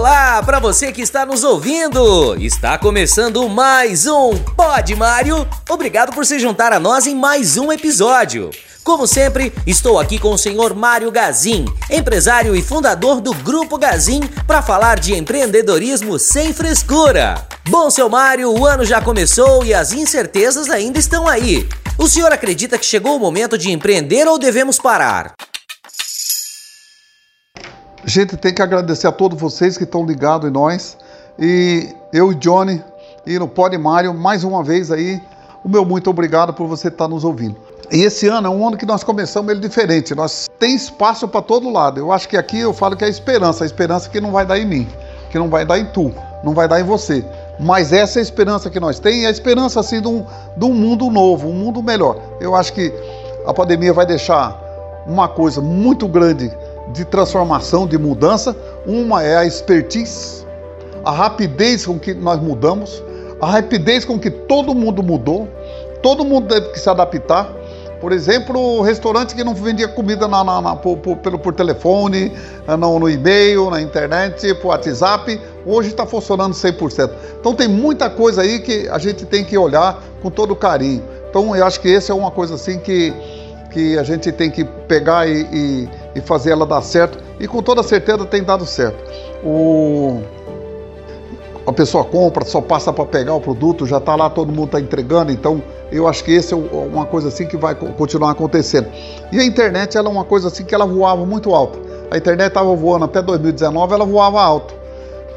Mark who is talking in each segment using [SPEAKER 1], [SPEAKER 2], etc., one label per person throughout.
[SPEAKER 1] Olá para você que está nos ouvindo! Está começando mais um Pod Mário. Obrigado por se juntar a nós em mais um episódio. Como sempre, estou aqui com o senhor Mário Gazin, empresário e fundador do Grupo Gazin, para falar de empreendedorismo sem frescura. Bom, seu Mário, o ano já começou e as incertezas ainda estão aí. O senhor acredita que chegou o momento de empreender ou devemos parar?
[SPEAKER 2] Gente, tem que agradecer a todos vocês que estão ligados em nós. E eu e Johnny e no Pod Mário, mais uma vez aí, o meu muito obrigado por você estar nos ouvindo. E esse ano é um ano que nós começamos ele diferente. Nós tem espaço para todo lado. Eu acho que aqui eu falo que é a esperança, a esperança que não vai dar em mim, que não vai dar em tu, não vai dar em você. Mas essa é a esperança que nós temos, e a esperança assim de um, de um mundo novo, um mundo melhor. Eu acho que a pandemia vai deixar uma coisa muito grande de transformação, de mudança. Uma é a expertise, a rapidez com que nós mudamos, a rapidez com que todo mundo mudou. Todo mundo teve que se adaptar. Por exemplo, o restaurante que não vendia comida na, na, na, por, por, por telefone, eh, no, no e-mail, na internet, por WhatsApp, hoje está funcionando 100%. Então tem muita coisa aí que a gente tem que olhar com todo carinho. Então eu acho que essa é uma coisa assim que, que a gente tem que pegar e, e e fazer ela dar certo. E com toda certeza tem dado certo. O... A pessoa compra, só passa para pegar o produto, já está lá, todo mundo está entregando. Então, eu acho que esse é uma coisa assim que vai continuar acontecendo. E a internet ela é uma coisa assim que ela voava muito alta. A internet estava voando até 2019, ela voava alto.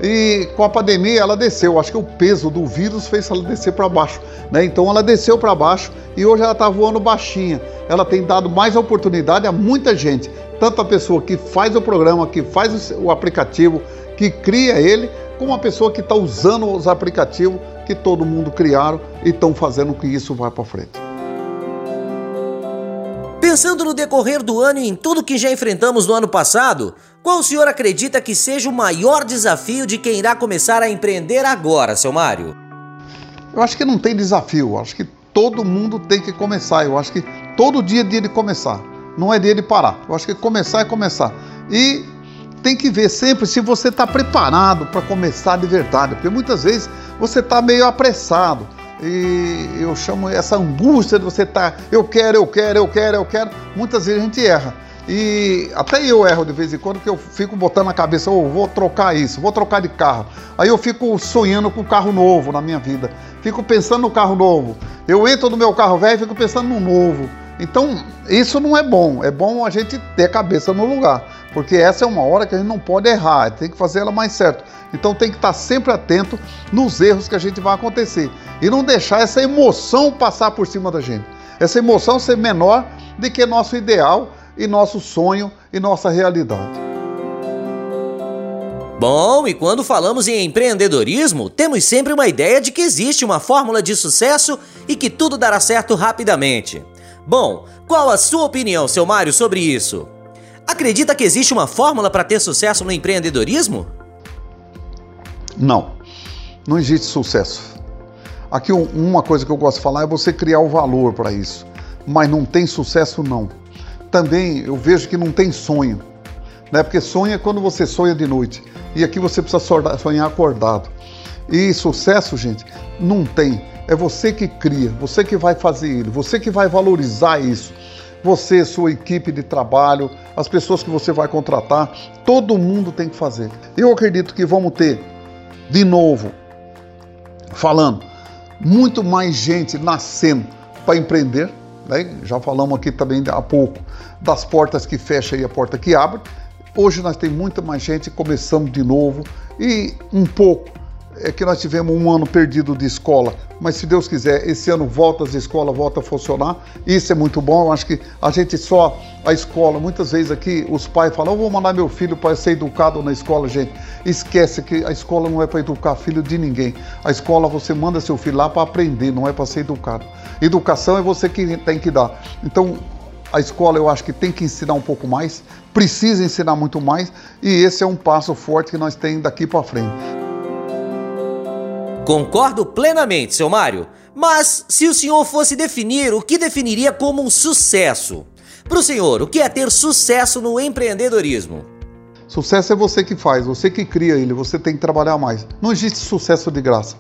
[SPEAKER 2] E com a pandemia ela desceu. Acho que o peso do vírus fez ela descer para baixo. Né? Então ela desceu para baixo e hoje ela está voando baixinha. Ela tem dado mais oportunidade a muita gente tanto a pessoa que faz o programa, que faz o aplicativo, que cria ele, como a pessoa que está usando os aplicativos que todo mundo criaram e estão fazendo que isso vá para frente.
[SPEAKER 1] Pensando no decorrer do ano e em tudo que já enfrentamos no ano passado, qual o senhor acredita que seja o maior desafio de quem irá começar a empreender agora, seu Mário?
[SPEAKER 2] Eu acho que não tem desafio, acho que todo mundo tem que começar, eu acho que todo dia é dia de começar não é dia de parar. Eu acho que começar é começar. E tem que ver sempre se você está preparado para começar de verdade, porque muitas vezes você está meio apressado. E eu chamo essa angústia de você estar, tá, eu quero, eu quero, eu quero, eu quero. Muitas vezes a gente erra. E até eu erro de vez em quando que eu fico botando na cabeça, oh, vou trocar isso, vou trocar de carro. Aí eu fico sonhando com um carro novo na minha vida. Fico pensando no carro novo. Eu entro no meu carro velho e fico pensando no novo. Então, isso não é bom. É bom a gente ter a cabeça no lugar, porque essa é uma hora que a gente não pode errar, tem que fazer ela mais certo. Então, tem que estar sempre atento nos erros que a gente vai acontecer e não deixar essa emoção passar por cima da gente. Essa emoção ser menor do que nosso ideal e nosso sonho e nossa realidade.
[SPEAKER 1] Bom, e quando falamos em empreendedorismo, temos sempre uma ideia de que existe uma fórmula de sucesso e que tudo dará certo rapidamente. Bom, qual a sua opinião, seu Mário, sobre isso? Acredita que existe uma fórmula para ter sucesso no empreendedorismo?
[SPEAKER 2] Não, não existe sucesso. Aqui uma coisa que eu gosto de falar é você criar o valor para isso, mas não tem sucesso não. Também eu vejo que não tem sonho, né? Porque sonho é quando você sonha de noite e aqui você precisa sonhar acordado. E sucesso, gente, não tem. É você que cria, você que vai fazer ele, você que vai valorizar isso. Você, sua equipe de trabalho, as pessoas que você vai contratar, todo mundo tem que fazer. Eu acredito que vamos ter, de novo, falando, muito mais gente nascendo para empreender. Né? Já falamos aqui também há pouco das portas que fecham e a porta que abre. Hoje nós temos muita mais gente começando de novo e um pouco é que nós tivemos um ano perdido de escola, mas se Deus quiser, esse ano volta as escolas, volta a funcionar. Isso é muito bom. Eu acho que a gente só, a escola, muitas vezes aqui os pais falam, eu vou mandar meu filho para ser educado na escola, gente. Esquece que a escola não é para educar filho de ninguém. A escola você manda seu filho lá para aprender, não é para ser educado. Educação é você que tem que dar. Então, a escola eu acho que tem que ensinar um pouco mais, precisa ensinar muito mais, e esse é um passo forte que nós temos daqui para frente.
[SPEAKER 1] Concordo plenamente, seu Mário. Mas se o senhor fosse definir o que definiria como um sucesso? Para o senhor, o que é ter sucesso no empreendedorismo?
[SPEAKER 2] Sucesso é você que faz, você que cria ele, você tem que trabalhar mais. Não existe sucesso de graça.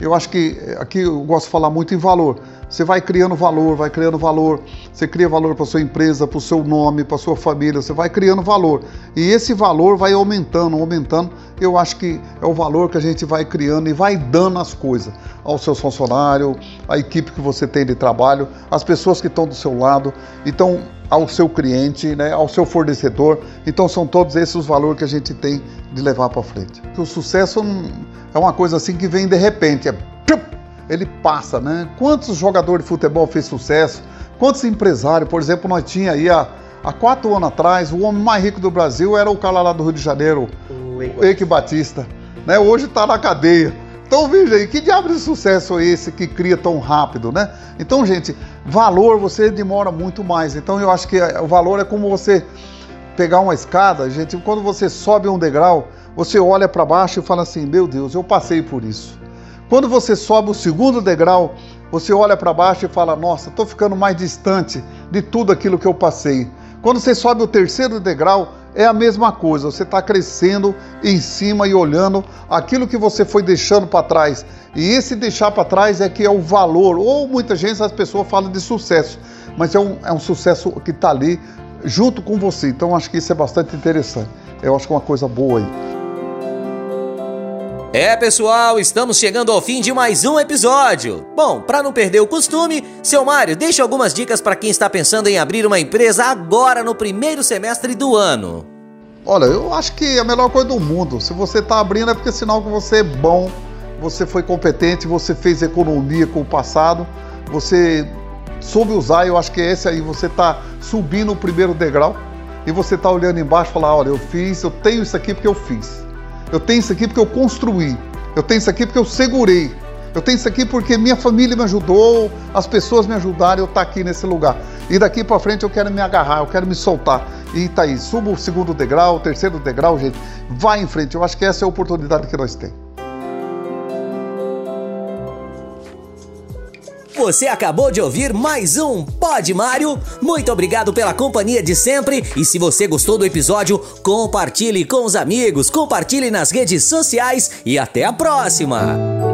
[SPEAKER 2] Eu acho que aqui eu gosto de falar muito em valor. Você vai criando valor, vai criando valor. Você cria valor para sua empresa, para o seu nome, para sua família. Você vai criando valor e esse valor vai aumentando, aumentando. Eu acho que é o valor que a gente vai criando e vai dando as coisas ao seu funcionário, à equipe que você tem de trabalho, às pessoas que estão do seu lado. Então ao seu cliente, né, ao seu fornecedor. Então são todos esses os valores que a gente tem de levar para frente. O sucesso é uma coisa assim que vem de repente, é, ele passa, né? Quantos jogadores de futebol fez sucesso? Quantos empresários, por exemplo, nós tinha aí há, há quatro anos atrás, o homem mais rico do Brasil era o cara lá do Rio de Janeiro, o Eike Batista. Né? Hoje está na cadeia. Então veja aí, que diabo de sucesso é esse que cria tão rápido, né? Então, gente, valor você demora muito mais. Então eu acho que o valor é como você pegar uma escada, gente, quando você sobe um degrau, você olha para baixo e fala assim: "Meu Deus, eu passei por isso". Quando você sobe o segundo degrau, você olha para baixo e fala: "Nossa, estou ficando mais distante de tudo aquilo que eu passei". Quando você sobe o terceiro degrau, é a mesma coisa, você está crescendo em cima e olhando aquilo que você foi deixando para trás. E esse deixar para trás é que é o valor, ou muita gente, as pessoas falam de sucesso, mas é um, é um sucesso que está ali junto com você. Então acho que isso é bastante interessante. Eu acho que é uma coisa boa aí.
[SPEAKER 1] É, pessoal, estamos chegando ao fim de mais um episódio. Bom, para não perder o costume, seu Mário, deixe algumas dicas para quem está pensando em abrir uma empresa agora no primeiro semestre do ano.
[SPEAKER 2] Olha, eu acho que é a melhor coisa do mundo. Se você está abrindo é porque é sinal que você é bom, você foi competente, você fez economia com o passado, você soube usar. Eu acho que esse aí você está subindo o primeiro degrau e você está olhando embaixo e falar, olha, eu fiz, eu tenho isso aqui porque eu fiz. Eu tenho isso aqui porque eu construí. Eu tenho isso aqui porque eu segurei. Eu tenho isso aqui porque minha família me ajudou, as pessoas me ajudaram, eu estar tá aqui nesse lugar. E daqui para frente eu quero me agarrar, eu quero me soltar. E tá aí, suba o segundo degrau, o terceiro degrau, gente. Vai em frente. Eu acho que essa é a oportunidade que nós temos.
[SPEAKER 1] Você acabou de ouvir mais um Pod Mário. Muito obrigado pela companhia de sempre. E se você gostou do episódio, compartilhe com os amigos, compartilhe nas redes sociais e até a próxima.